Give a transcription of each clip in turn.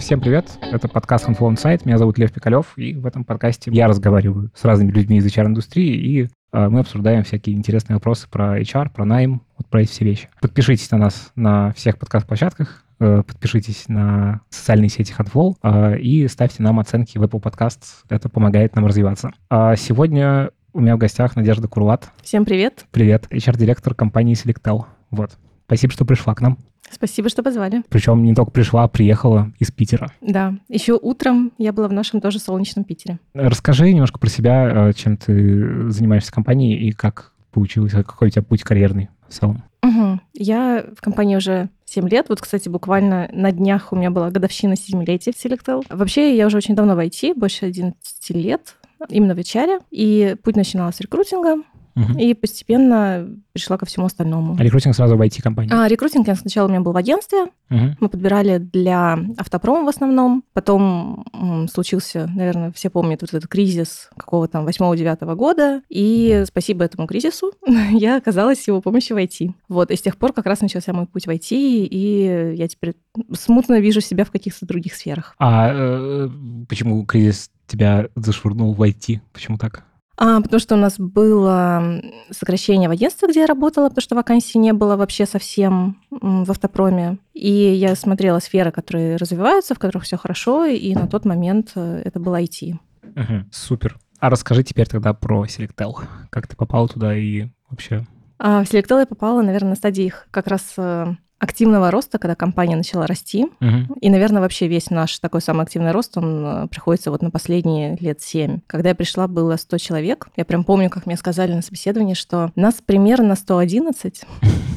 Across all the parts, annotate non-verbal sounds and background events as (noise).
Всем привет, это подкаст Handful Insight, меня зовут Лев Пикалев, и в этом подкасте я разговариваю с разными людьми из HR-индустрии, и э, мы обсуждаем всякие интересные вопросы про HR, про найм, вот про эти все вещи. Подпишитесь на нас на всех подкаст-площадках, э, подпишитесь на социальные сети Handful э, и ставьте нам оценки в Apple Podcast, это помогает нам развиваться. А сегодня у меня в гостях Надежда Курлат. Всем привет. Привет, HR-директор компании Selectel. Вот. Спасибо, что пришла к нам. Спасибо, что позвали. Причем не только пришла, а приехала из Питера. Да, еще утром я была в нашем тоже солнечном Питере. Расскажи немножко про себя, э, чем ты занимаешься в компании и как получилось, какой у тебя путь карьерный в целом. Угу. Я в компании уже 7 лет. Вот, кстати, буквально на днях у меня была годовщина семилетия в Selectel. Вообще, я уже очень давно в IT, больше 11 лет, именно в HR. И путь начинался с рекрутинга. Угу. И постепенно пришла ко всему остальному. А рекрутинг сразу в IT-компании? А, рекрутинг я сначала у меня был в агентстве. Угу. Мы подбирали для автопрома в основном. Потом м, случился, наверное, все помнят вот этот кризис какого там 8-9 года. И спасибо этому кризису (laughs) я оказалась его помощью в IT. Вот, и с тех пор как раз начался мой путь в IT, и я теперь смутно вижу себя в каких-то других сферах. А э, почему кризис тебя зашвырнул в IT? Почему так? А, потому что у нас было сокращение в агентстве, где я работала, потому что вакансий не было вообще совсем в автопроме. И я смотрела сферы, которые развиваются, в которых все хорошо, и на тот момент э, это было IT. Угу, супер. А расскажи теперь тогда про Selectel. Как ты попала туда и вообще... А, в Selectel я попала, наверное, на стадии их как раз э, активного роста, когда компания начала расти. Угу. И, наверное, вообще весь наш такой самый активный рост, он э, приходится вот на последние лет семь. Когда я пришла, было 100 человек. Я прям помню, как мне сказали на собеседовании, что нас примерно 111. (laughs)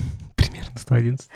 Примерно 111.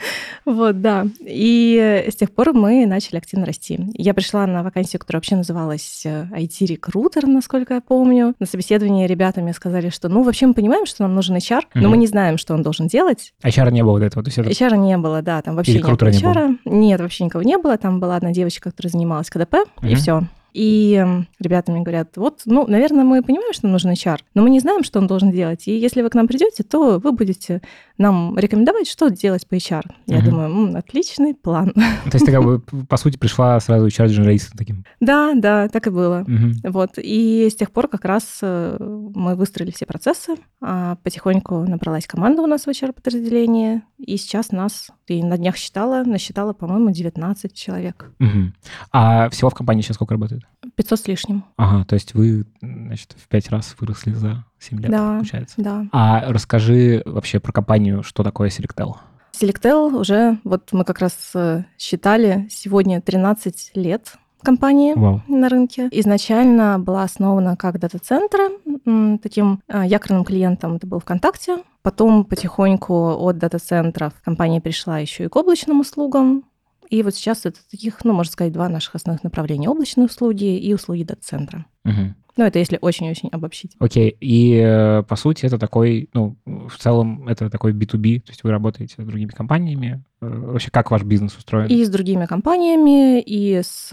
Вот, да. И с тех пор мы начали активно расти. Я пришла на вакансию, которая вообще называлась IT-рекрутер, э, насколько я помню. На собеседовании ребята мне сказали, что, ну, вообще мы понимаем, что нам нужен HR, но угу. мы не знаем, что он должен делать. HR не было до этого? То есть это... HR не было, да, там вообще не HR. Не было? Нет, вообще никого не было. Там была одна девочка, которая занималась КДП, угу. и все. И ребята мне говорят, вот, ну, наверное, мы понимаем, что нужен HR, но мы не знаем, что он должен делать. И если вы к нам придете, то вы будете нам рекомендовать, что делать по HR. Я угу. думаю, М, отличный план. То есть ты как бы, (laughs) по сути, пришла сразу HR-дженералистом таким? Да, да, так и было. Угу. Вот. И с тех пор как раз э, мы выстроили все процессы, а потихоньку набралась команда у нас в HR-подразделении, и сейчас нас, я на днях считала, насчитала, по-моему, 19 человек. Угу. А всего в компании сейчас сколько работает? 500 с лишним. Ага, то есть вы, значит, в пять раз выросли за 7 лет, да, получается. Да. А расскажи вообще про компанию, что такое Selectel. Selectel уже, вот мы как раз э, считали, сегодня 13 лет компании Вау. на рынке. Изначально была основана как дата-центр. Таким э, якорным клиентом это был ВКонтакте. Потом потихоньку от дата-центров компания перешла еще и к облачным услугам. И вот сейчас это таких, ну, можно сказать, два наших основных направления. Облачные услуги и услуги дата-центра. Угу. Ну, это если очень-очень обобщить. Окей. Okay. И, э, по сути, это такой, ну, в целом, это такой B2B, то есть вы работаете с другими компаниями. Э, вообще, как ваш бизнес устроен? И с другими компаниями, и с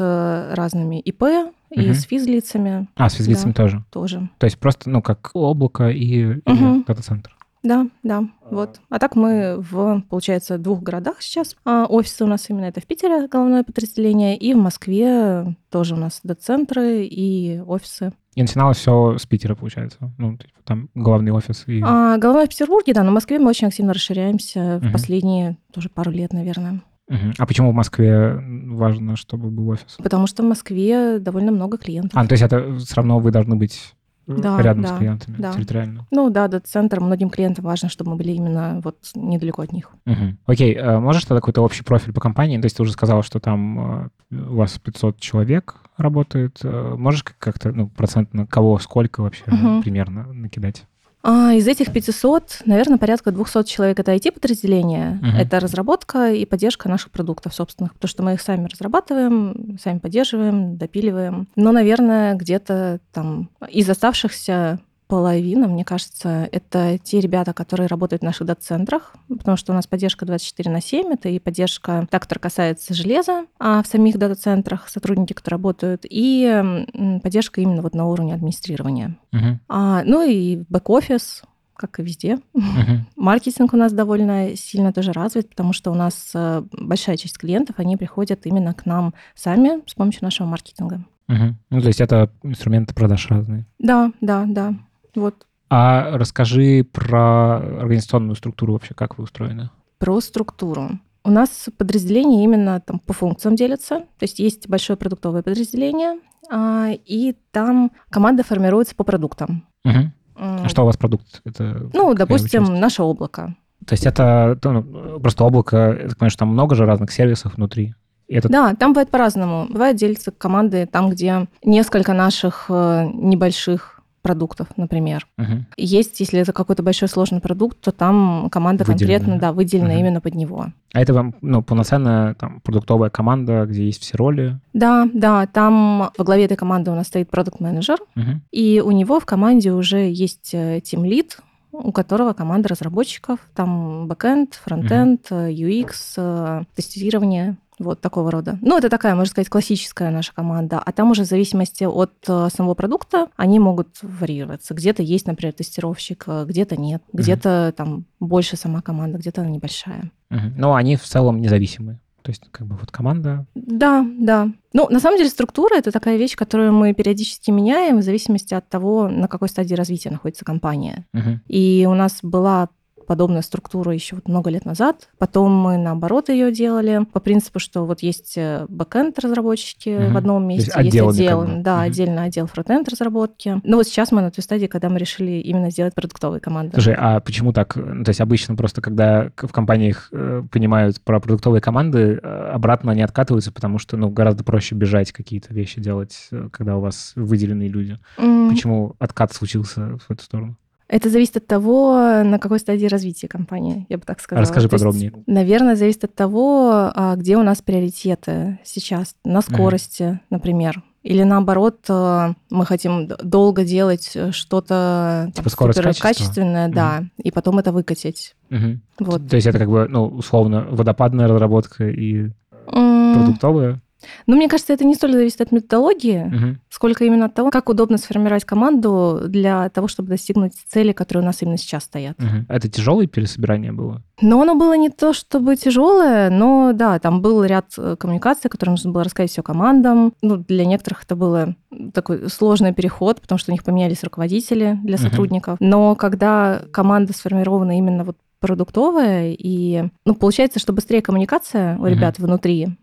разными ИП, и угу. с физлицами. А, с физлицами да, тоже? Тоже. То есть просто, ну, как облако и, угу. и дата-центр? Да, да, вот. А так мы в, получается, двух городах сейчас. А офисы у нас именно это в Питере, головное подразделение, и в Москве тоже у нас дата-центры и офисы. И начиналось все с Питера, получается. Ну, там главный офис. И... А, главный в Петербурге, да, но в Москве мы очень активно расширяемся угу. в последние тоже пару лет, наверное. Угу. А почему в Москве важно, чтобы был офис? Потому что в Москве довольно много клиентов. А, то есть это все равно вы должны быть да, рядом да, с клиентами да. территориально. Ну да, дата-центр. Многим клиентам важно, чтобы мы были именно вот недалеко от них. Угу. Окей, а можешь тогда какой-то общий профиль по компании? То есть ты уже сказала, что там э, у вас 500 человек работает. Э, можешь как-то, ну, процентно, кого, сколько вообще угу. примерно накидать? А, из этих 500, наверное, порядка 200 человек это IT-подразделение. Uh-huh. Это разработка и поддержка наших продуктов собственных, потому что мы их сами разрабатываем, сами поддерживаем, допиливаем. Но, наверное, где-то там из оставшихся половина, мне кажется, это те ребята, которые работают в наших дата-центрах, потому что у нас поддержка 24 на 7, это и поддержка, та, которая касается железа, а в самих дата-центрах сотрудники, которые работают, и поддержка именно вот на уровне администрирования. Угу. А, ну и бэк-офис, как и везде. Uh-huh. (laughs) Маркетинг у нас довольно сильно тоже развит, потому что у нас э, большая часть клиентов, они приходят именно к нам сами с помощью нашего маркетинга. Uh-huh. Ну, то есть это инструменты продаж разные? Да, да, да. Вот. А расскажи про организационную структуру вообще, как вы устроены? Про структуру. У нас подразделения именно там по функциям делятся. То есть есть большое продуктовое подразделение, а, и там команда формируется по продуктам. Угу. А что у вас продукт? Это ну, допустим, часть? наше облако. То есть это ну, просто облако, я так понимаю, что там много же разных сервисов внутри. Это... Да, там бывает по-разному. Бывает делятся команды там, где несколько наших э, небольших продуктов, например. Угу. Есть, если это какой-то большой сложный продукт, то там команда выделена. конкретно, да, выделена угу. именно под него. А это вам, ну, полноценная там продуктовая команда, где есть все роли? Да, да, там во главе этой команды у нас стоит продукт-менеджер, угу. и у него в команде уже есть тим-лид, э, у которого команда разработчиков, там бэкэнд, фронтенд. UX, э, тестирование, вот такого рода. Ну, это такая, можно сказать, классическая наша команда. А там уже в зависимости от э, самого продукта они могут варьироваться. Где-то есть, например, тестировщик, э, где-то нет. Где-то угу. там больше сама команда, где-то она небольшая. Угу. Но они в целом независимые. То есть, как бы вот команда. Да, да. Ну, на самом деле, структура это такая вещь, которую мы периодически меняем в зависимости от того, на какой стадии развития находится компания. Угу. И у нас была подобная структура еще вот много лет назад. Потом мы наоборот ее делали по принципу, что вот есть э, бэкенд разработчики мм в одном месте, есть, есть отдел, да, мм отдельно отдел фронтенд разработки. Но вот сейчас мы на той стадии, когда мы решили именно сделать продуктовые команды. Слушай, а почему так? Ну, то есть обычно просто, когда в компаниях э, понимают про продуктовые команды, э, обратно они откатываются, потому что ну, гораздо проще бежать какие-то вещи делать, когда у вас выделенные люди. Мм, почему откат случился в эту сторону? Это зависит от того, на какой стадии развития компании, я бы так сказала. Расскажи То подробнее. Есть, наверное, зависит от того, а, где у нас приоритеты сейчас, на скорости, uh например. Или наоборот, а, мы хотим долго делать э, что-то типа скорость качественное, да, и потом это выкатить. uh Вот. То есть это как бы, ну, условно, водопадная разработка и mm. продуктовая? Ну, мне кажется, это не столь зависит от методологии, угу. сколько именно от того, как удобно сформировать команду для того, чтобы достигнуть цели, которые у нас именно сейчас стоят. Угу. Это тяжелое пересобирание было? Но оно было не то чтобы тяжелое, но да, там был ряд э, коммуникаций, которые нужно было рассказать все командам. Ну, для некоторых это было такой сложный переход, потому что у них поменялись руководители для сотрудников. Угу. Но когда команда сформирована именно вот продуктовая, и, ну, получается, что быстрее коммуникация у ребят угу. внутри,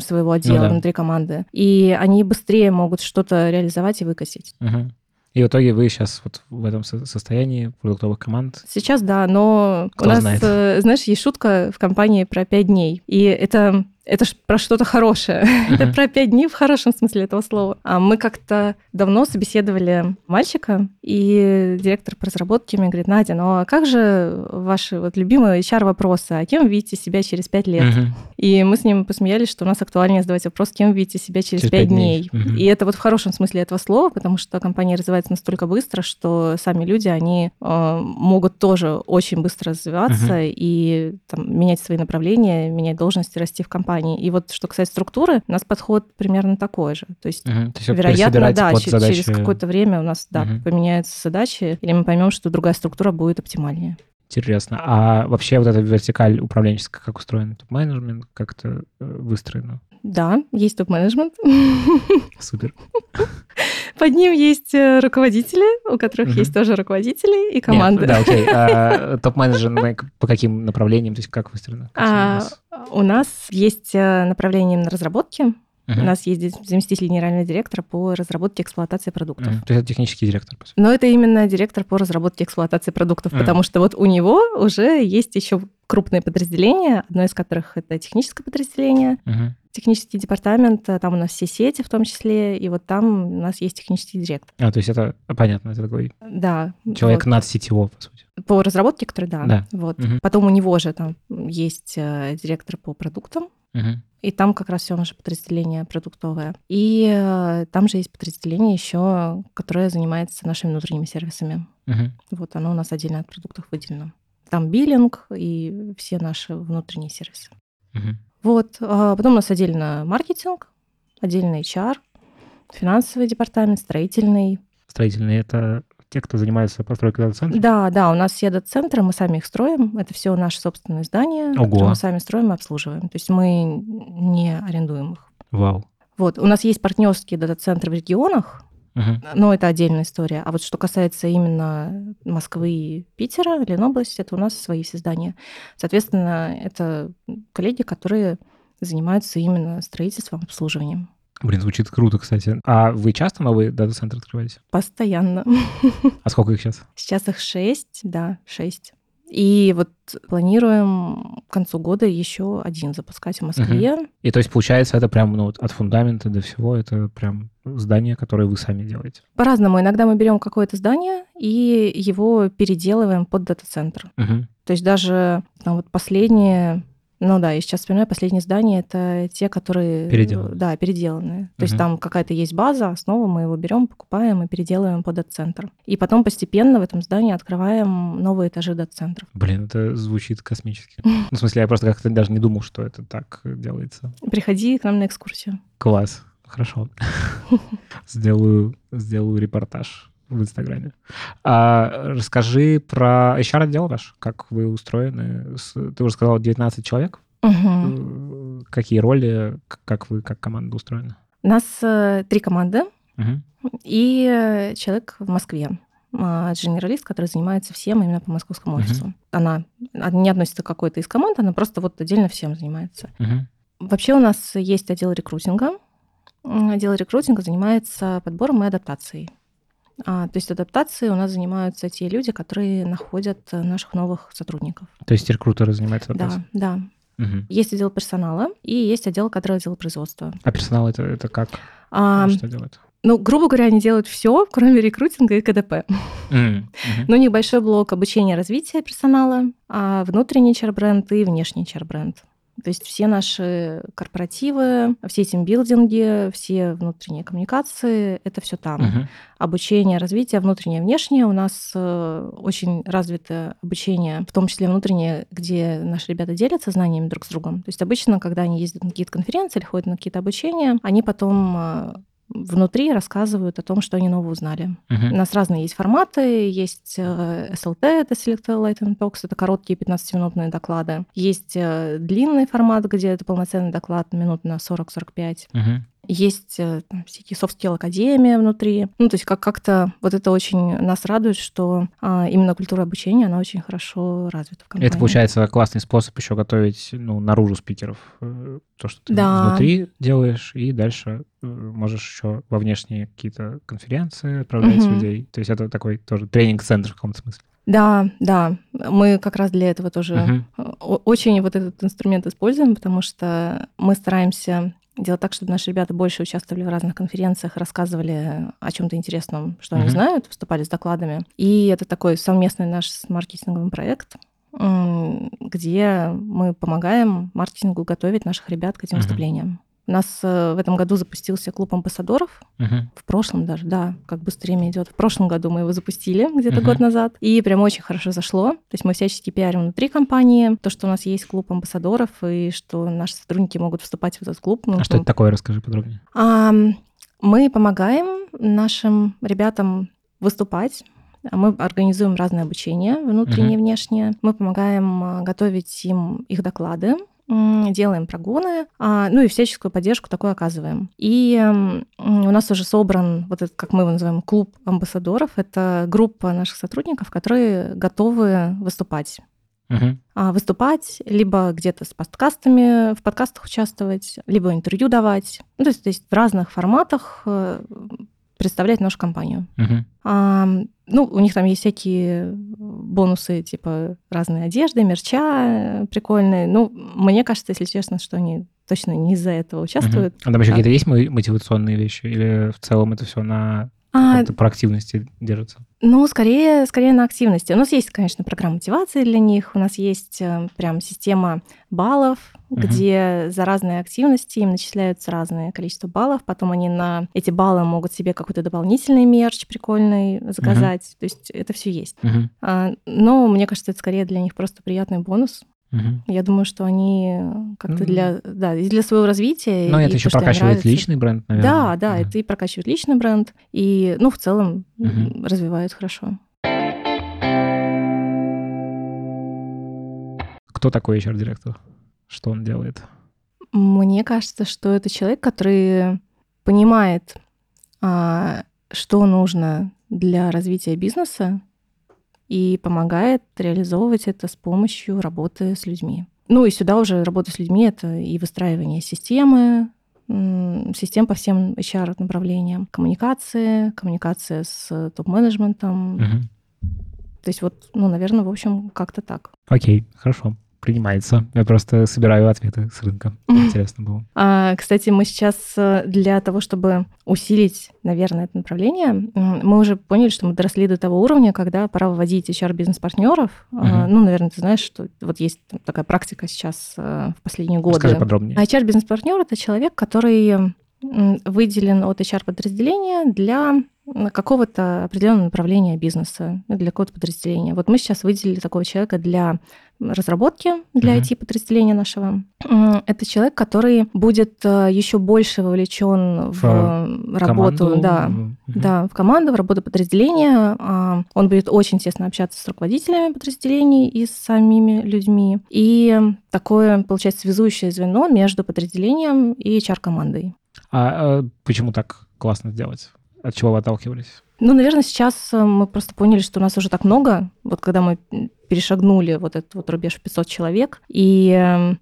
своего отдела ну, да. внутри команды. И они быстрее могут что-то реализовать и выкосить. Угу. И в итоге вы сейчас вот в этом состоянии продуктовых команд? Сейчас да, но Кто у нас, знает? Э, знаешь, есть шутка в компании про пять дней. И это это ж про что-то хорошее. Uh-huh. (laughs) это про пять дней в хорошем смысле этого слова. А мы как-то давно собеседовали мальчика, и директор по разработке мне говорит, Надя, ну а как же ваши вот любимые HR-вопросы? А кем вы видите себя через пять лет? Uh-huh. И мы с ним посмеялись, что у нас актуальнее задавать вопрос, кем вы видите себя через пять дней. дней. Uh-huh. И это вот в хорошем смысле этого слова, потому что компания развивается настолько быстро, что сами люди, они э, могут тоже очень быстро развиваться и там, менять свои направления, менять должности, расти в компании компании. И вот что касается структуры, у нас подход примерно такой же. То есть, угу. То есть вероятно, да, через, задачи... через какое-то время у нас да, угу. поменяются задачи, или мы поймем, что другая структура будет оптимальнее. Интересно. А вообще вот эта вертикаль управленческая как устроена? Топ-менеджмент как это э, выстроено? Да, есть топ-менеджмент. Супер. Под ним есть э, руководители, у которых угу. есть тоже руководители и команды. Нет, да, окей. А топ-менеджмент по каким направлениям, то есть как выстроено? Как а, у нас есть э, направление на разработки, Uh-huh. У нас есть заместитель генерального директора по разработке и эксплуатации продуктов. Uh-huh. То есть это технический директор, по сути. Но это именно директор по разработке и эксплуатации продуктов, uh-huh. потому что вот у него уже есть еще крупные подразделения, одно из которых это техническое подразделение, uh-huh. Технический департамент, э, там у нас все сети в том числе, и вот там у нас есть технический директор. А, то есть это понятно, это такой да, человек вот. над сетево, по сути. По разработке, который, да. да. Вот. Угу. Потом у него же там есть э, директор по продуктам, угу. и там как раз все наше подразделение продуктовое. И э, там же есть подразделение еще, которое занимается нашими внутренними сервисами. Угу. Вот оно у нас отдельно от продуктов выделено. Там биллинг и все наши внутренние сервисы. Угу. Вот. А потом у нас отдельно маркетинг, отдельно HR, финансовый департамент, строительный. Строительный — это те, кто занимается постройкой дата-центров? Да, да, у нас все дата-центры, мы сами их строим. Это все наши собственные здания, Ого. которые мы сами строим и обслуживаем. То есть мы не арендуем их. Вау. Вот, у нас есть партнерские дата-центры в регионах, Мгм. но это отдельная история. А вот что касается именно Москвы и Питера, Ленобласти, это у нас свои все здания. Соответственно, это коллеги, которые занимаются именно строительством, обслуживанием. Блин, звучит круто, кстати. А вы часто новые дата-центры открываете? Постоянно. А сколько их сейчас? Сейчас их шесть, да, шесть. И вот планируем к концу года еще один запускать в Москве. И то есть, получается, это прям ну, от фундамента до всего, это прям здание, которое вы сами делаете. По-разному. Иногда мы берем какое-то здание и его переделываем под дата-центр. Мгм. То есть даже там, вот последние, ну да, я сейчас вспоминаю, последние здания это те, которые... Переделаны. Да, переделанные. То есть там какая-то есть база, основа, мы его берем, покупаем и переделываем под дата-центр. И потом постепенно в этом здании открываем новые этажи дата-центров. Блин, это звучит космически. (laughs) Ну, в смысле, я просто как-то даже не думал, что это так делается. Приходи к нам на экскурсию. Класс. Хорошо. (laughs) Сделаю, сделаю репортаж в Инстаграме. А расскажи про HR-отдел ваш, как вы устроены. Ты уже сказала 19 человек. Э, Какие роли, как вы, как команда устроены? У нас э, три команды Мгм. и э, человек в Москве. Дженералист, который занимается всем именно по московскому офису. Она не относится к какой-то из команд, она просто вот отдельно всем занимается. Мгм. Вообще у нас есть отдел рекрутинга. Отдел рекрутинга занимается подбором и адаптацией. А, то есть адаптацией у нас занимаются те люди, которые находят э, наших новых сотрудников. То есть рекрутеры занимаются Да, вопросом? да. Мгм. Есть отдел персонала и есть отдел кадрового отдела производства. А персонал это, это как? А, Что делает? ну, грубо говоря, они делают все, кроме рекрутинга и КДП. Но у них большой блок обучения и развития персонала, а внутренний HR-бренд и внешний HR-бренд. То есть все наши корпоративы, все тимбилдинги, все внутренние коммуникации, это все там. Мгм. Обучение, развитие, внутреннее, внешнее. У нас э, очень развитое обучение, в том числе внутреннее, где наши ребята делятся знаниями друг с другом. То есть обычно, когда они ездят на какие-то конференции или ходят на какие-то обучения, они потом э, внутри рассказывают о том, что они нового узнали. У Мгм. нас разные есть форматы. Есть э, SLT, это Selected Light and Talks, это короткие 15-минутные доклады. Есть э, длинный формат, где это полноценный доклад минут на 40-45. Мгм. Есть э, там, всякие soft skill академия внутри. Ну, то есть как- как-то вот это очень нас радует, что а, именно культура обучения, она очень хорошо развита в компании. Это получается классный способ еще готовить ну, наружу спикеров. Э, То, что ты Да. внутри делаешь, и дальше э, можешь еще во внешние какие-то конференции отправлять Мгм. людей. То есть это такой тоже тренинг-центр в каком-то смысле. Да, да. Мы как раз для этого тоже о- очень вот этот инструмент используем, потому что мы стараемся делать так, чтобы наши ребята больше участвовали в разных конференциях, рассказывали о чем-то интересном, что они Мгм. знают, выступали с докладами. И это такой совместный наш с маркетинговый проект, где мы помогаем маркетингу готовить наших ребят к этим Мгм. выступлениям. У нас э, в этом году запустился клуб амбассадоров, Мгм. в прошлом даже, да, как быстро время идет. В прошлом году мы его запустили где-то Мгм. год назад, и прям очень хорошо зашло. То есть мы всячески пиарим внутри компании, то, что у нас есть клуб амбассадоров, и что наши сотрудники могут вступать в этот клуб. Ну, А что это такое? Расскажи подробнее. а, мы помогаем нашим ребятам выступать. Мы организуем разное обучение, внутреннее и внешнее. Мы помогаем а, готовить им их доклады, делаем прогоны, а, ну и всяческую поддержку такую оказываем. И у нас уже собран вот этот, как мы его называем, клуб амбассадоров. Это группа наших сотрудников, которые готовы выступать а, выступать, либо где-то с подкастами, в подкастах участвовать, либо интервью давать. Ну, то, есть, то есть в разных форматах представлять нашу компанию. Мгм. А, ну, у них там есть всякие бонусы, типа разные одежды, мерча э, прикольные. Ну, мне кажется, если честно, что они точно не из-за этого участвуют. Мгм. А там еще Да. какие-то есть мо- мотивационные вещи? Или в целом это все на А, какой-то проактивности держится? Ну, скорее, скорее на активности. У нас есть, конечно, программа мотивации для них. У нас есть э, прям система баллов, Мгм. где за разные активности им начисляются разное количество баллов. Потом они на эти баллы могут себе какой-то дополнительный мерч прикольный заказать. То есть это все есть. А, Но мне кажется, это скорее для них просто приятный бонус. Угу. Я думаю, что они как-то ну, для, да, и для своего развития. Но это еще то, прокачивает личный бренд, наверное. Да, да, да, это и прокачивает личный бренд, и, ну, в целом угу. развивает хорошо. Кто такой HR-директор? Что он делает? Мне кажется, что это человек, который понимает, а, что нужно для развития бизнеса, и помогает реализовывать это с помощью работы с людьми. Ну и сюда уже работа с людьми — это и выстраивание системы, систем по всем HR-направлениям, коммуникации, коммуникация с топ-менеджментом. Угу. То есть вот, ну, наверное, в общем, как-то так. Окей, хорошо принимается. Я просто собираю ответы с рынка. Интересно было. А, кстати, мы сейчас э, для того, чтобы усилить, наверное, это направление, мы уже поняли, что мы доросли до того уровня, когда пора выводить HR-бизнес-партнеров. Угу. А, ну, наверное, ты знаешь, что вот есть такая практика сейчас э, в последние годы. Скажи подробнее. А HR-бизнес-партнер — это человек, который выделен от HR-подразделения для какого-то определенного направления бизнеса, для какого-то подразделения. Вот мы сейчас выделили такого человека для разработки, для mm-hmm. IT-подразделения нашего. Это человек, который будет э, еще больше вовлечен в, в работу, команду. да, mm-hmm. да, в команду, в работу подразделения. А, он будет очень тесно общаться с руководителями подразделений и с самими людьми. И такое, получается, связующее звено между подразделением и HR-командой. А, а почему так классно сделать? От чего вы отталкивались? Ну, наверное, сейчас э, мы просто поняли, что у нас уже так много. Вот когда мы перешагнули вот этот вот рубеж в 500 человек, и эм,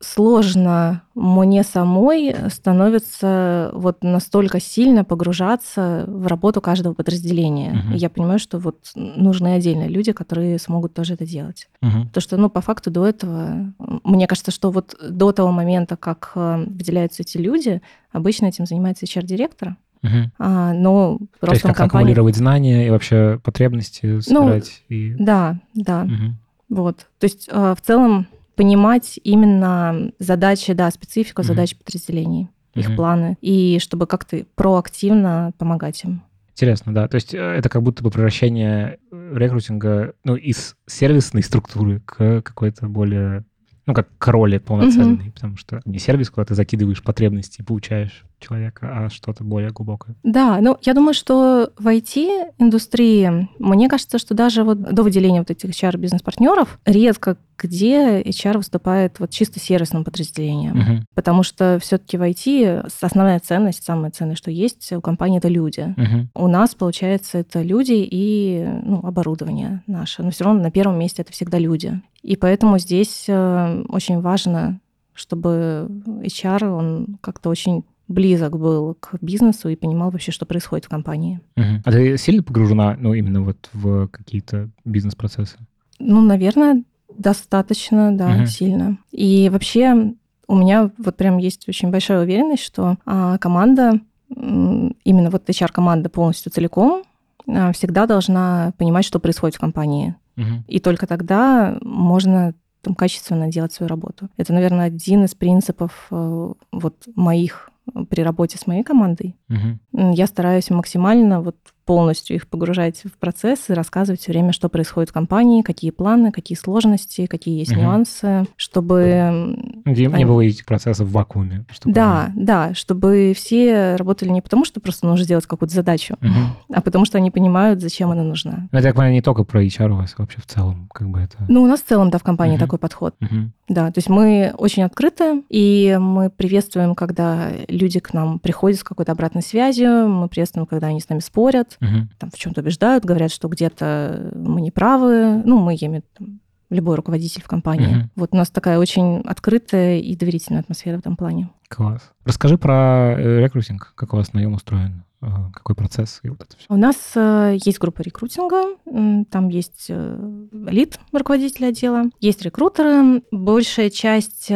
сложно мне самой становится вот настолько сильно погружаться в работу каждого подразделения. Uh-huh. Я понимаю, что вот нужны отдельные люди, которые смогут тоже это делать. Uh-huh. То, что, ну, по факту до этого, мне кажется, что вот до того момента, как э, выделяются эти люди, обычно этим занимается HR-директор. Угу. А, но То есть как компании... аккумулировать знания и вообще потребности ну, собирать? Ну, и... Да, да. Угу. Вот. То есть а, в целом понимать именно задачи, да, специфику угу. задач подразделений, их угу. планы, и чтобы как-то проактивно помогать им. Интересно, да. То есть э, это как будто бы превращение рекрутинга ну, из сервисной структуры к какой-то более ну, как к роли полноценной, угу. потому что не сервис, куда ты закидываешь потребности и получаешь человека, а что-то более глубокое. Да, ну, я думаю, что в IT-индустрии, мне кажется, что даже вот до выделения вот этих HR-бизнес-партнеров редко где HR выступает вот чисто сервисным подразделением. Uh-huh. Потому что все-таки в IT основная ценность, самая ценная, что есть у компании, это люди. Uh-huh. У нас, получается, это люди и ну, оборудование наше. Но все равно на первом месте это всегда люди. И поэтому здесь э, очень важно, чтобы HR, он как-то очень близок был к бизнесу и понимал вообще, что происходит в компании. Uh-huh. А ты сильно погружена, ну, именно вот в какие-то бизнес-процессы? Ну, наверное, Достаточно, да, угу. сильно. И вообще у меня вот прям есть очень большая уверенность, что а, команда, именно вот HR-команда полностью целиком, а, всегда должна понимать, что происходит в компании. Угу. И только тогда можно там, качественно делать свою работу. Это, наверное, один из принципов э, вот моих при работе с моей командой. Угу. Я стараюсь максимально вот полностью их погружать в процесс и рассказывать все время, что происходит в компании, какие планы, какие сложности, какие есть угу. нюансы, чтобы... Где они... не было этих процессов в вакууме. Чтобы... Да, да, чтобы все работали не потому, что просто нужно сделать какую-то задачу, угу. а потому что они понимают, зачем она нужна. Но, я так понимаю, не только про HR у вас вообще в целом, как бы это... Ну, у нас в целом, да, в компании угу. такой подход. Угу. Да, то есть мы очень открыты, и мы приветствуем, когда люди к нам приходят с какой-то обратной связью, мы приветствуем, когда они с нами спорят, угу. там в чем-то убеждают, говорят, что где-то мы не правы. Ну, мы, я имею любой руководитель в компании. Угу. Вот у нас такая очень открытая и доверительная атмосфера в этом плане. Класс. Расскажи про э, рекрутинг, как у вас наем устроен, э, какой процесс и вот это все. У нас э, есть группа рекрутинга, там есть лид руководителя отдела, есть рекрутеры. Большая часть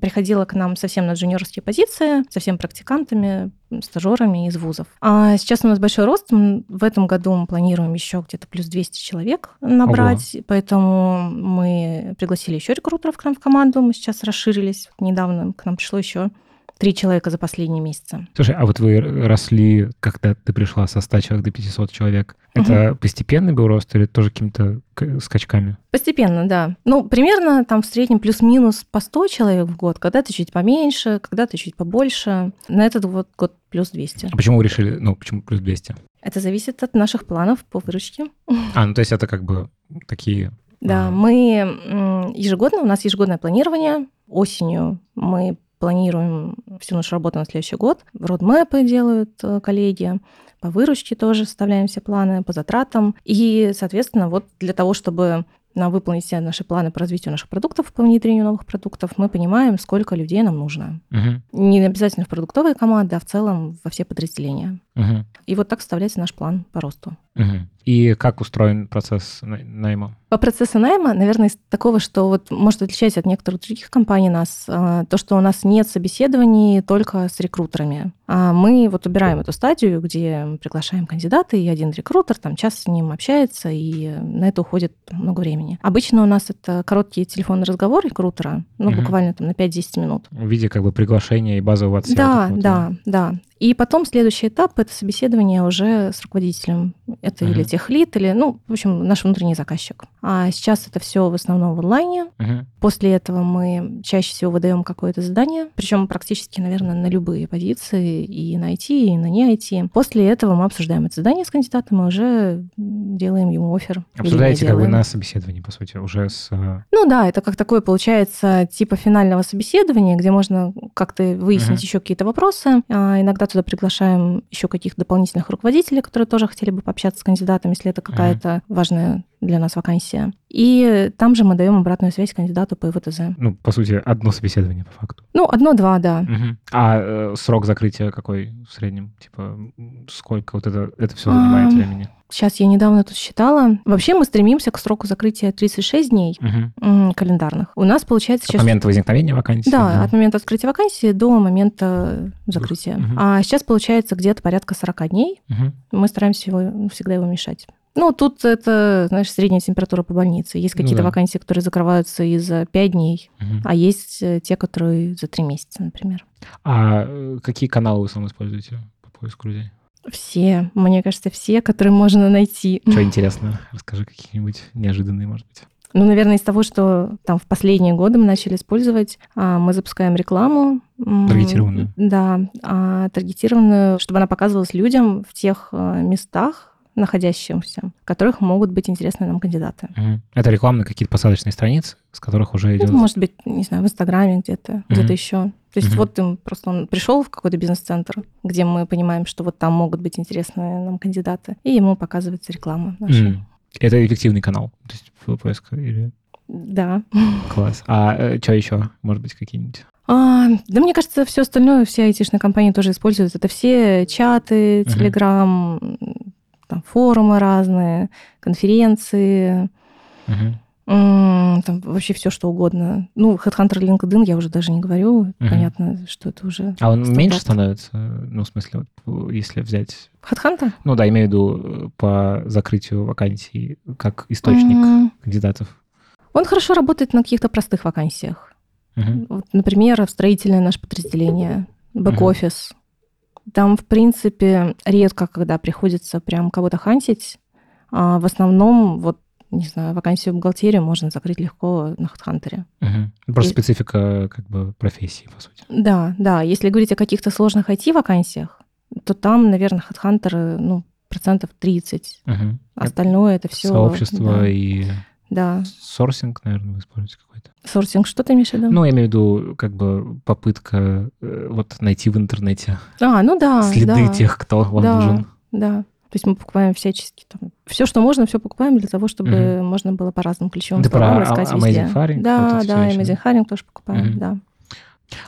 приходила к нам совсем на джуниорские позиции, совсем практикантами, стажерами из вузов. А сейчас у нас большой рост. В этом году мы планируем еще где-то плюс 200 человек набрать, Ого. поэтому мы пригласили еще рекрутеров к нам в команду. Мы сейчас расширились. Недавно к нам пришло еще три человека за последние месяцы. Слушай, а вот вы росли, когда ты пришла со 100 человек до 500 человек, это угу. постепенный был рост или тоже какими-то скачками? Постепенно, да. Ну, примерно там в среднем плюс-минус по 100 человек в год, когда-то чуть поменьше, когда-то чуть побольше. На этот вот год плюс 200. А почему вы решили, ну, почему плюс 200? Это зависит от наших планов по выручке. А, ну то есть это как бы такие... Да, мы ежегодно, у нас ежегодное планирование. Осенью мы планируем всю нашу работу на следующий год. Родмэпы делают э, коллеги, по выручке тоже составляем все планы, по затратам. И, соответственно, вот для того, чтобы на выполнить все наши планы по развитию наших продуктов, по внедрению новых продуктов, мы понимаем, сколько людей нам нужно. Угу. Не обязательно в продуктовые команды, а в целом во все подразделения. Угу. И вот так составляется наш план по росту. Угу. И как устроен процесс найма? По процессу найма, наверное, из такого, что вот может отличать от некоторых других компаний нас, а, то, что у нас нет собеседований только с рекрутерами. А мы вот убираем эту стадию, где приглашаем кандидата, и один рекрутер там час с ним общается, и на это уходит много времени. Обычно у нас это короткий телефонный разговор рекрутера, ну, угу. буквально там на 5-10 минут. В виде как бы приглашения и базового отсева. Да, да, да. И потом следующий этап – это собеседование уже с руководителем. Это uh-huh. или техлит, или, ну, в общем, наш внутренний заказчик. А сейчас это все в основном в онлайне. Uh-huh. После этого мы чаще всего выдаем какое-то задание, причем практически, наверное, на любые позиции, и на IT, и на не IT. После этого мы обсуждаем это задание с кандидатом и уже делаем ему офер. Обсуждаете как бы на собеседовании, по сути, уже с... Э, ну да, это как такое получается типа финального собеседования, где можно как-то выяснить uh-huh. еще какие-то вопросы. А иногда туда приглашаем еще каких-то дополнительных руководителей, которые тоже хотели бы пообщаться с кандидатом, если это какая-то uh-huh. важная для нас вакансия. И там же мы даем обратную связь кандидату по его ТЗ. Ну, по сути, одно собеседование по факту. Ну, одно-два, да. Угу. А э, срок закрытия какой в среднем? Типа, сколько вот это, это все занимает а, времени? Сейчас я недавно тут считала. Вообще мы стремимся к сроку закрытия 36 дней угу. календарных. У нас получается от сейчас... От момента возникновения вакансии? Да, да, от момента открытия вакансии до момента закрытия. Угу. А сейчас получается где-то порядка 40 дней. Угу. Мы стараемся его, всегда его мешать. Ну, тут это, знаешь, средняя температура по больнице. Есть ну какие-то ну, да. вакансии, которые закрываются и за 5 дней, угу. а есть э, те, которые за 3 месяца, например. А э, какие каналы вы сам используете по поиску людей? Все, мне кажется, все, которые можно найти. Что интересно? Расскажи какие-нибудь неожиданные, может быть. Ну, наверное, из того, что там в последние годы мы начали использовать, а, мы запускаем рекламу. Таргетированную? Да, а, таргетированную, чтобы она показывалась людям в тех э, местах, находящимся, в которых могут быть интересны нам кандидаты. Угу. Это рекламные какие-то посадочные страницы, с которых уже идет... Это может быть, не знаю, в Инстаграме где-то, угу. где-то еще. То есть угу. вот им просто он пришел в какой-то бизнес-центр, где мы понимаем, что вот там могут быть интересные нам кандидаты, и ему показывается реклама наша. Угу. Это эффективный канал, то есть поиск или... Да. (laughs) Класс. А э, что еще? Может быть, какие-нибудь? А, да мне кажется, все остальное, все айтишные компании тоже используют. Это все чаты, Телеграм, uh-huh там форумы разные, конференции, uh-huh. там вообще все что угодно. Ну, Headhunter LinkedIn я уже даже не говорю, uh-huh. понятно, что это уже... А он стартап. меньше становится, ну, в смысле, вот, если взять... Headhunter? Ну да, имею в виду э, по закрытию вакансий как источник uh-huh. кандидатов. Он хорошо работает на каких-то простых вакансиях. Uh-huh. Вот, например, в строительное наше подразделение, бэк-офис. Uh-huh там, в принципе, редко, когда приходится прям кого-то хантить. А в основном, вот, не знаю, вакансию в бухгалтерии можно закрыть легко на HeadHunter. Угу. Просто И... специфика как бы профессии, по сути. Да, да. Если говорить о каких-то сложных IT-вакансиях, то там, наверное, HeadHunter, ну, процентов 30. Угу. Остальное это все... Сообщество да. и да. Сорсинг, наверное, вы используете какой-то. Сорсинг, что ты имеешь в виду? Ну, я имею в виду, как бы, попытка э, вот найти в интернете а, ну да, следы да. тех, кто вам да, нужен. Да, то есть мы покупаем всячески там все, что можно, все покупаем для того, чтобы угу. можно было по разным ключевым да словам про искать Amazing везде. Hiring, да, вот да, Amazing Hiring тоже покупаем, угу. да.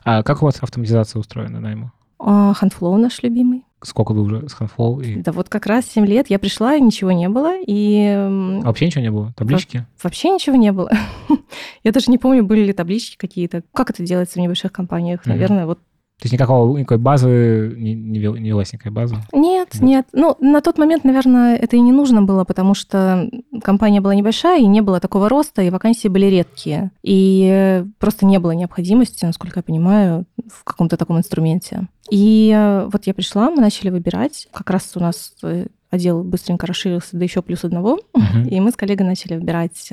А как у вас автоматизация устроена найму? А, Huntflow наш любимый. Сколько вы уже с Huntflow? И... Да вот как раз 7 лет я пришла, и ничего не было. И... А вообще ничего не было? Таблички? Во- вообще ничего не было. (laughs) я даже не помню, были ли таблички какие-то. Как это делается в небольших компаниях? Наверное, вот то есть никакого, никакой базы, не, не, не велась никакая база? Нет, вот. нет. Ну, на тот момент, наверное, это и не нужно было, потому что компания была небольшая, и не было такого роста, и вакансии были редкие. И просто не было необходимости, насколько я понимаю, в каком-то таком инструменте. И э, вот я пришла, мы начали выбирать. Как раз у нас э, отдел быстренько расширился до еще плюс одного, uh-huh. (laughs) и мы с коллегой начали выбирать,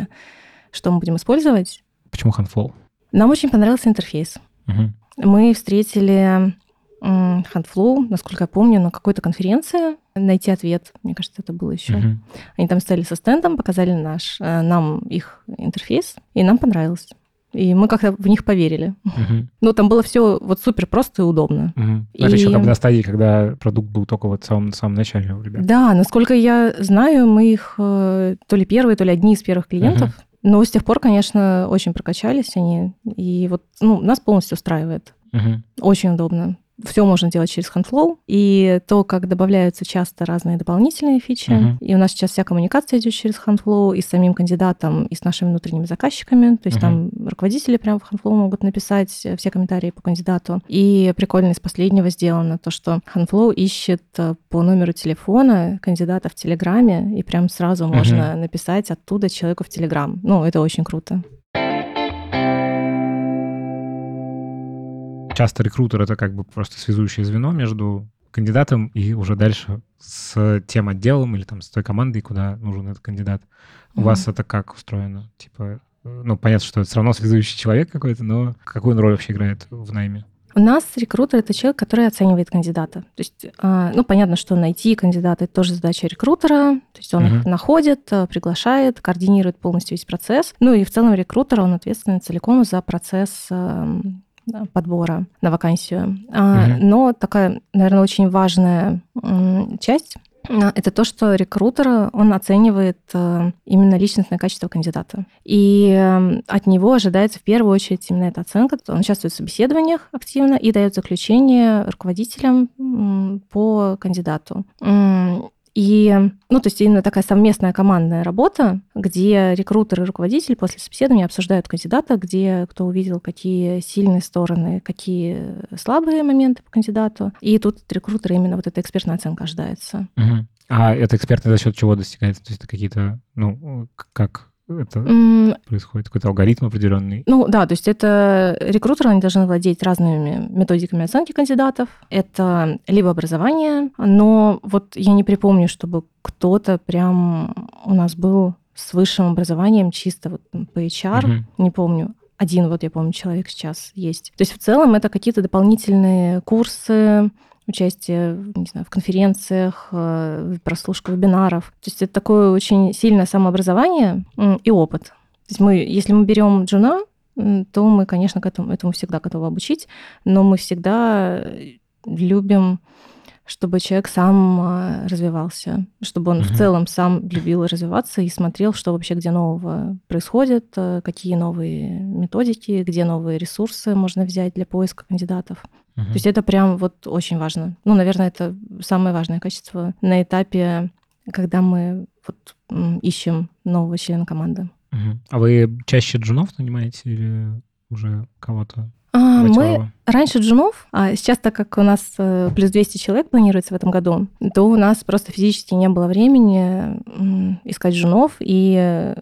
что мы будем использовать. Почему Handflow? Нам очень понравился интерфейс. Uh-huh. Мы встретили Handflow, насколько я помню, на какой-то конференции найти ответ. Мне кажется, это было еще. Uh-huh. Они там стояли со стендом, показали наш, э, нам их интерфейс, и нам понравилось. И мы как-то в них поверили. Uh-huh. (laughs) Ну, там было все вот супер просто и удобно. Это и... еще как бы на стадии, когда продукт был только вот в самом, в самом начале у ребят. Да, насколько я знаю, мы их э, то ли первые, то ли одни из первых клиентов. Uh-huh. Но с тех пор, конечно, очень прокачались они. И вот ну, нас полностью устраивает. Uh-huh. Очень удобно все можно делать через Handflow, и то, как добавляются часто разные дополнительные фичи. Uh-huh. И у нас сейчас вся коммуникация идет через Handflow и с самим кандидатом, и с нашими внутренними заказчиками. То есть uh-huh. там руководители прямо в Handflow могут написать все комментарии по кандидату. И прикольно из последнего сделано то, что Handflow ищет э, по номеру телефона кандидата в Телеграме, и прям сразу uh-huh. можно написать оттуда человеку в Телеграм. Ну, это очень круто. Часто рекрутер это как бы просто связующее звено между кандидатом и уже дальше с тем отделом или там с той командой, куда нужен этот кандидат. У mm-hmm. вас это как устроено? Типа, ну, понятно, что это все равно связующий человек какой-то, но какую он роль вообще играет в найме? У нас рекрутер это человек, который оценивает кандидата. То есть, а, ну, понятно, что найти кандидата это тоже задача рекрутера. То есть он uh-huh. их находит, а, приглашает, координирует полностью весь процесс. Ну и в целом рекрутер, он ответственен целиком за процесс подбора на вакансию. Угу. Но такая, наверное, очень важная часть а, это то, что рекрутер, он оценивает э, именно личностное качество кандидата. И эм, от него ожидается в первую очередь именно эта оценка. Он участвует в собеседованиях активно и дает заключение руководителям по кандидату. И, ну, то есть именно такая совместная командная работа, где рекрутер и руководитель после собеседования обсуждают кандидата, где кто увидел какие сильные стороны, какие слабые моменты по кандидату. И тут от именно вот эта экспертная оценка ожидается. Угу. А это экспертная за счет чего достигается? То есть это какие-то, ну, как это mm. происходит? Какой-то алгоритм определенный? Ну да, то есть это рекрутеры, они должны владеть разными методиками оценки кандидатов. Это либо образование, но вот я не припомню, чтобы кто-то прям у нас был с высшим образованием чисто вот по HR, mm-hmm. не помню. Один вот, я помню, человек сейчас есть. То есть в целом это какие-то дополнительные курсы, участие, не знаю, в конференциях, э, прослушка вебинаров. То есть это такое очень сильное самообразование и опыт. То есть мы, если мы берем джуна, то мы, конечно, к этому, этому всегда готовы обучить, но мы всегда любим чтобы человек сам а, развивался, чтобы он mm-hmm. в целом сам любил развиваться и смотрел, что вообще где нового происходит, э, какие новые методики, где новые ресурсы можно взять для поиска кандидатов. Mm-hmm. То есть это прям вот очень важно. Ну, наверное, это самое важное качество на этапе, когда мы вот ищем нового члена команды. Mm-hmm. А вы чаще джунов нанимаете или уже кого-то? А, мы раньше джунов, а сейчас, так как у нас э, плюс 200 человек планируется в этом году, то у нас просто физически не было времени искать джунов и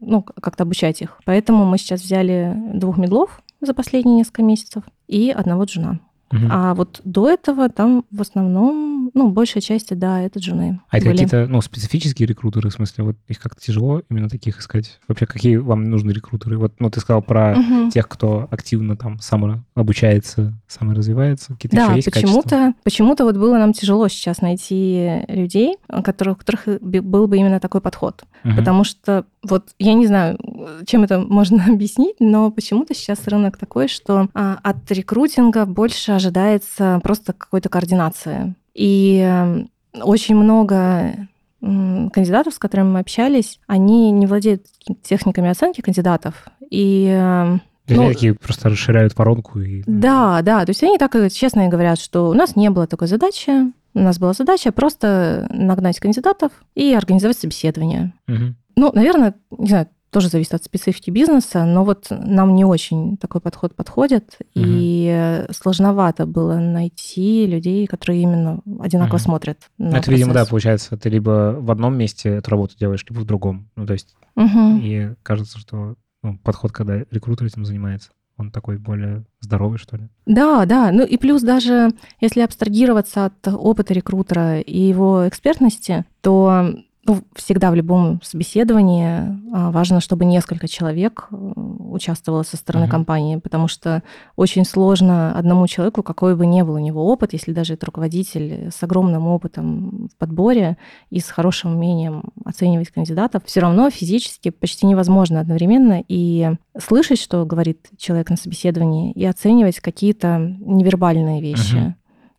ну, как-то обучать их. Поэтому мы сейчас взяли двух медлов за последние несколько месяцев и одного джуна. Угу. А вот до этого там в основном, ну, большая часть, да, это джуны. А это какие-то, ну, специфические рекрутеры, в смысле, вот их как-то тяжело именно таких искать? Вообще, какие вам нужны рекрутеры? Вот, ну, ты сказал про угу. тех, кто активно там самообучается, саморазвивается. Какие-то да, еще есть почему-то, почему-то вот было нам тяжело сейчас найти людей, у которых, у которых был бы именно такой подход. Угу. Потому что вот я не знаю, чем это можно (laughs) объяснить, но почему-то сейчас рынок такой, что а, от рекрутинга больше ожидается просто какой-то координации. И эм, очень много кандидатов, с которыми мы общались, они не владеют техниками оценки кандидатов. И эм, ну, такие просто расширяют воронку. И... Да, да. То есть они так честно и говорят, что у нас не было такой задачи. У нас была задача просто нагнать кандидатов и организовать собеседование. Угу. Ну, наверное, не знаю, тоже зависит от специфики бизнеса, но вот нам не очень такой подход подходит, угу. и сложновато было найти людей, которые именно одинаково угу. смотрят на Это, процесс. видимо, да, получается, ты либо в одном месте эту работу делаешь, либо в другом. Ну, то есть, угу. и кажется, что ну, подход, когда рекрутер этим занимается, он такой более здоровый, что ли. Да, да. Ну и плюс даже если абстрагироваться от опыта рекрутера и его экспертности, то ну, всегда в любом собеседовании а, важно, чтобы несколько человек участвовало со стороны uh-huh. компании, потому что очень сложно одному человеку, какой бы ни был у него опыт, если даже это руководитель с огромным опытом в подборе и с хорошим умением оценивать кандидатов, все равно физически почти невозможно одновременно и слышать, что говорит человек на собеседовании, и оценивать какие-то невербальные вещи. Uh-huh.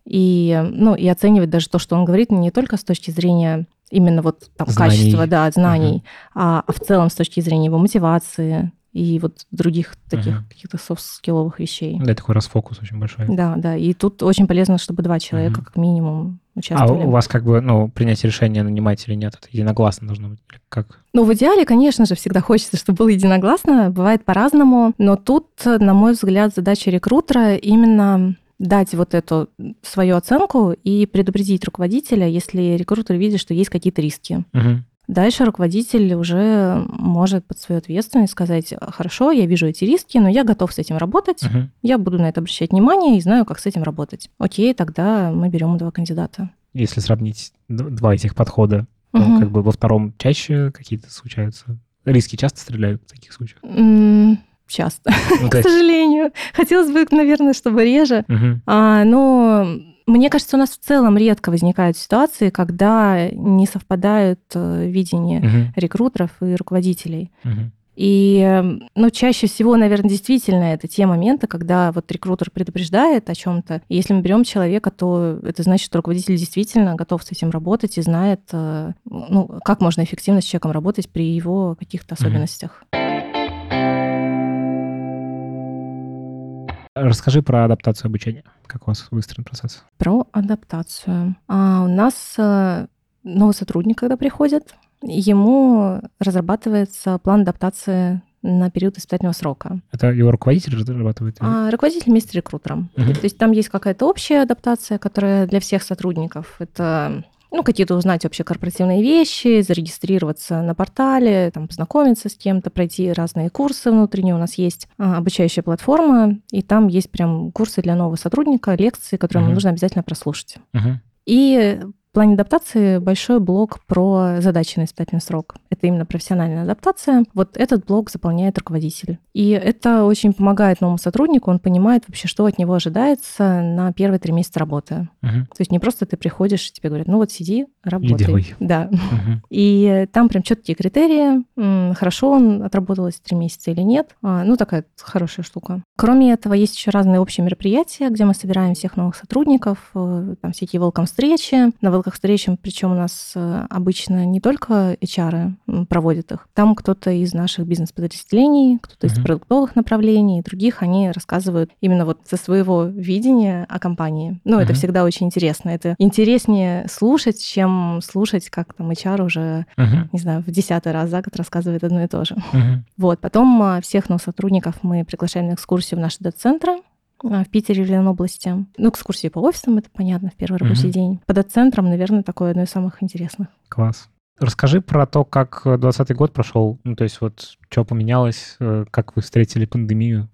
И, ну, и оценивать даже то, что он говорит, не только с точки зрения именно вот там знаний. качества, да, знаний, uh-huh. а, а в целом с точки зрения его мотивации и вот других таких uh-huh. каких-то софт-скилловых вещей. Да, такой расфокус очень большой. Да, да, и тут очень полезно, чтобы два человека uh-huh. как минимум а участвовали. А у вас как бы, ну, принятие решения, нанимать или нет, это единогласно должно быть? Как? Ну, в идеале, конечно же, всегда (laughs) хочется, чтобы было единогласно, бывает по-разному, но тут, на мой взгляд, задача рекрутера именно дать вот эту свою оценку и предупредить руководителя, если рекрутер видит, что есть какие-то риски. Угу. Дальше руководитель уже может под свою ответственность сказать, хорошо, я вижу эти риски, но я готов с этим работать, угу. я буду на это обращать внимание и знаю, как с этим работать. Окей, тогда мы берем два кандидата. Если сравнить два этих подхода, то угу. как бы во втором чаще какие-то случаются? Риски часто стреляют в таких случаях? Часто, (laughs) ну, к сожалению. Хотелось бы, наверное, чтобы реже. Угу. А, но мне кажется, у нас в целом редко возникают ситуации, когда не совпадают э, видения угу. рекрутеров и руководителей. Угу. И, ну, чаще всего, наверное, действительно это те моменты, когда вот рекрутер предупреждает о чем-то. И если мы берем человека, то это значит, что руководитель действительно готов с этим работать и знает, э, ну, как можно эффективно с человеком работать при его каких-то особенностях. Расскажи про адаптацию обучения. Как у вас выстроен процесс? Про адаптацию. А у нас э, новый сотрудник, когда приходит, ему разрабатывается план адаптации на период испытательного срока. Это его руководитель разрабатывает? А, руководитель вместе с рекрутером. Угу. То есть там есть какая-то общая адаптация, которая для всех сотрудников. Это ну, какие-то узнать общекорпоративные вещи, зарегистрироваться на портале, там, познакомиться с кем-то, пройти разные курсы внутренние. У нас есть а, обучающая платформа, и там есть прям курсы для нового сотрудника, лекции, которые uh-huh. нужно обязательно прослушать. Uh-huh. И в плане адаптации большой блок про задачи на испытательный срок. Это именно профессиональная адаптация. Вот этот блок заполняет руководитель. И это очень помогает новому сотруднику, он понимает вообще, что от него ожидается на первые три месяца работы. Угу. То есть не просто ты приходишь, и тебе говорят, ну вот сиди, работай. И делай. Да. Угу. И там прям четкие критерии, хорошо он отработал эти три месяца или нет. А, ну, такая хорошая штука. Кроме этого, есть еще разные общие мероприятия, где мы собираем всех новых сотрудников, э, там всякие welcome встречи. На welcome встречам, причем у нас э, обычно не только HR проводят их. Там кто-то из наших бизнес-подразделений, кто-то uh-huh. из продуктовых направлений и других, они рассказывают именно вот со своего видения о компании. Ну, uh-huh. это всегда очень интересно. Это интереснее слушать, чем слушать, как там HR уже, uh-huh. не знаю, в десятый раз за год рассказывает одно и то же. Uh-huh. Вот. Потом а, всех новых сотрудников мы приглашаем на экскурсию в наши дата-центры. А, в Питере, в Ленобласти. Ну, экскурсии по офисам, это понятно, в первый рабочий угу. день. По дата-центрам, наверное, такое одно из самых интересных. Класс. Расскажи про то, как 2020 год прошел. Ну, то есть вот что поменялось, э, как вы встретили пандемию?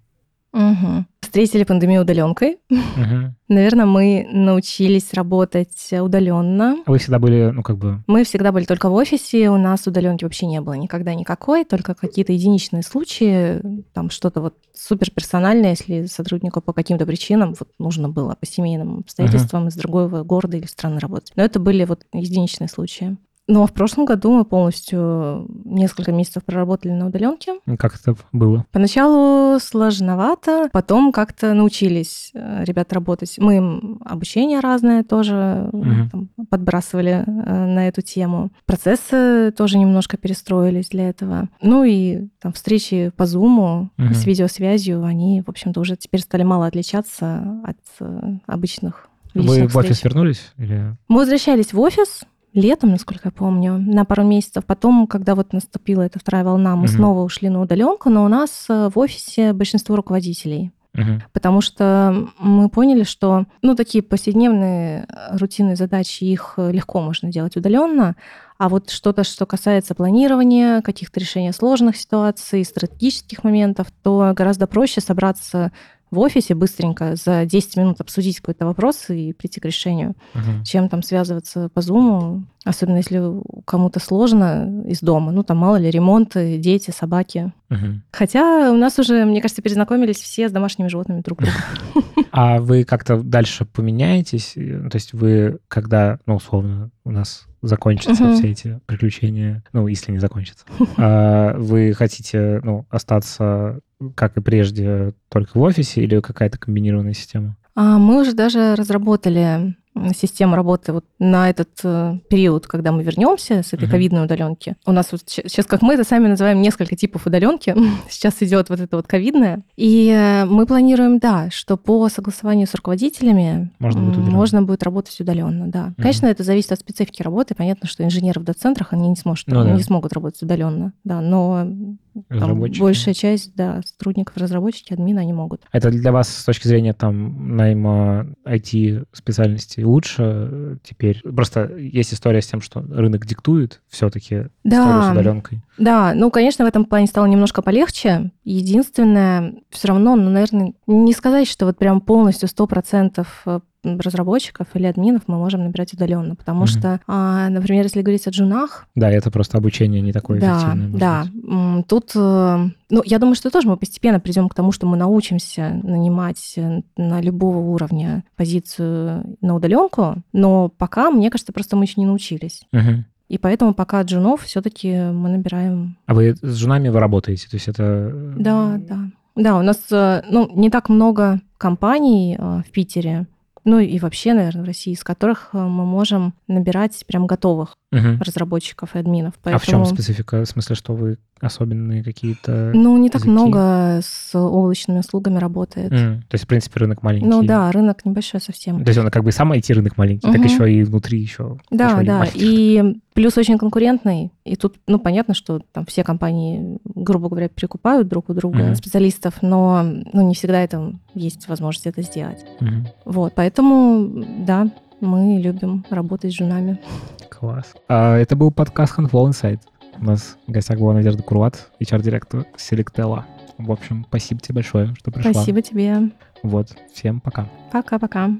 Угу. Встретили пандемию удаленкой. Угу. Наверное, мы научились работать удаленно. А вы всегда были, ну как бы... Мы всегда были только в офисе, у нас удаленки вообще не было никогда никакой, только какие-то единичные случаи, там что-то вот суперперсональное, если сотруднику по каким-то причинам вот нужно было по семейным обстоятельствам угу. из другого города или страны работать. Но это были вот единичные случаи. Ну, а в прошлом году мы полностью несколько месяцев проработали на удаленке. Как это было? Поначалу сложновато, потом как-то научились э, ребят работать. Мы им обучение разное тоже угу. там, подбрасывали э, на эту тему. Процессы тоже немножко перестроились для этого. Ну и там встречи по Zoom угу. с видеосвязью, они, в общем-то, уже теперь стали мало отличаться от э, обычных Вы в офис вернулись? Или... Мы возвращались в офис, летом, насколько я помню, на пару месяцев. Потом, когда вот наступила эта вторая волна, мы угу. снова ушли на удаленку, но у нас э, в офисе большинство руководителей. Угу. Потому что мы поняли, что ну, такие повседневные рутинные задачи, их легко можно делать удаленно, а вот что-то, что касается планирования, каких-то решения сложных ситуаций, стратегических моментов, то гораздо проще собраться в офисе быстренько за 10 минут обсудить какой-то вопрос и прийти к решению, uh чем там связываться по Zoom, особенно если кому-то сложно из дома. Ну, там мало ли ремонты, дети, собаки. uh Хотя у нас уже, мне кажется, перезнакомились все с домашними животными друг друга. (laughs) А вы как-то дальше поменяетесь? То есть вы, когда, ну, условно, у нас закончатся uh все эти приключения, ну, если не закончатся, (laughs) а вы хотите, ну, остаться как и прежде, только в офисе или какая-то комбинированная система? А мы уже даже разработали систему работы вот на этот э, период, когда мы вернемся с этой ковидной удаленки. У нас вот сейчас, как мы это сами называем, несколько типов удаленки. (laughs) сейчас идет вот это вот ковидная. И э, мы планируем, да, что по согласованию с руководителями можно будет, можно будет работать удаленно, да. Конечно, это зависит от специфики работы. Понятно, что инженеры в дата-центрах, они не, сможет, ну, не да. смогут работать удаленно, да, но там большая часть, да, сотрудников разработчики, админы, они могут. Это для вас с точки зрения там найма IT-специальностей лучше теперь? Просто есть история с тем, что рынок диктует все-таки да, с удаленкой. Да, ну, конечно, в этом плане стало немножко полегче. Единственное, все равно, ну, наверное, не сказать, что вот прям полностью 100% разработчиков или админов мы можем набирать удаленно, потому mm что, а, например, если говорить о джунах... Да, это просто обучение не такое да, эффективное. Да, быть. тут, э, ну, я думаю, что тоже мы постепенно придем к тому, что мы научимся нанимать э, на любого уровня позицию на удаленку, но пока, мне кажется, просто мы еще не научились. uh И поэтому пока джунов все-таки мы набираем. А вы с джунами вы работаете? То есть это... Э, да, да. Да, у нас ну, не так много компаний в Питере, ну и вообще, наверное, в России, из которых э, мы можем набирать прям готовых угу. разработчиков и админов. Поэтому... А в чем специфика? В смысле, что вы особенные какие-то Ну, не так языки? много с облачными услугами работает. Mm. То есть, в принципе, рынок маленький. Ну да, рынок небольшой совсем. То есть он как бы сам IT-рынок маленький, угу. так еще и внутри еще. Да, да. И плюс очень конкурентный. И тут, ну, понятно, что там все компании, грубо говоря, перекупают друг у друга mm специалистов, но ну, не всегда это есть возможность это сделать. mm Вот, поэтому, да, мы любим работать с женами. Класс. А, это был подкаст Handflow Insight. У нас в гостях была Надежда Курват, HR-директор Selectella. В общем, спасибо тебе большое, что пришла. Спасибо тебе. Вот, всем пока. Пока-пока.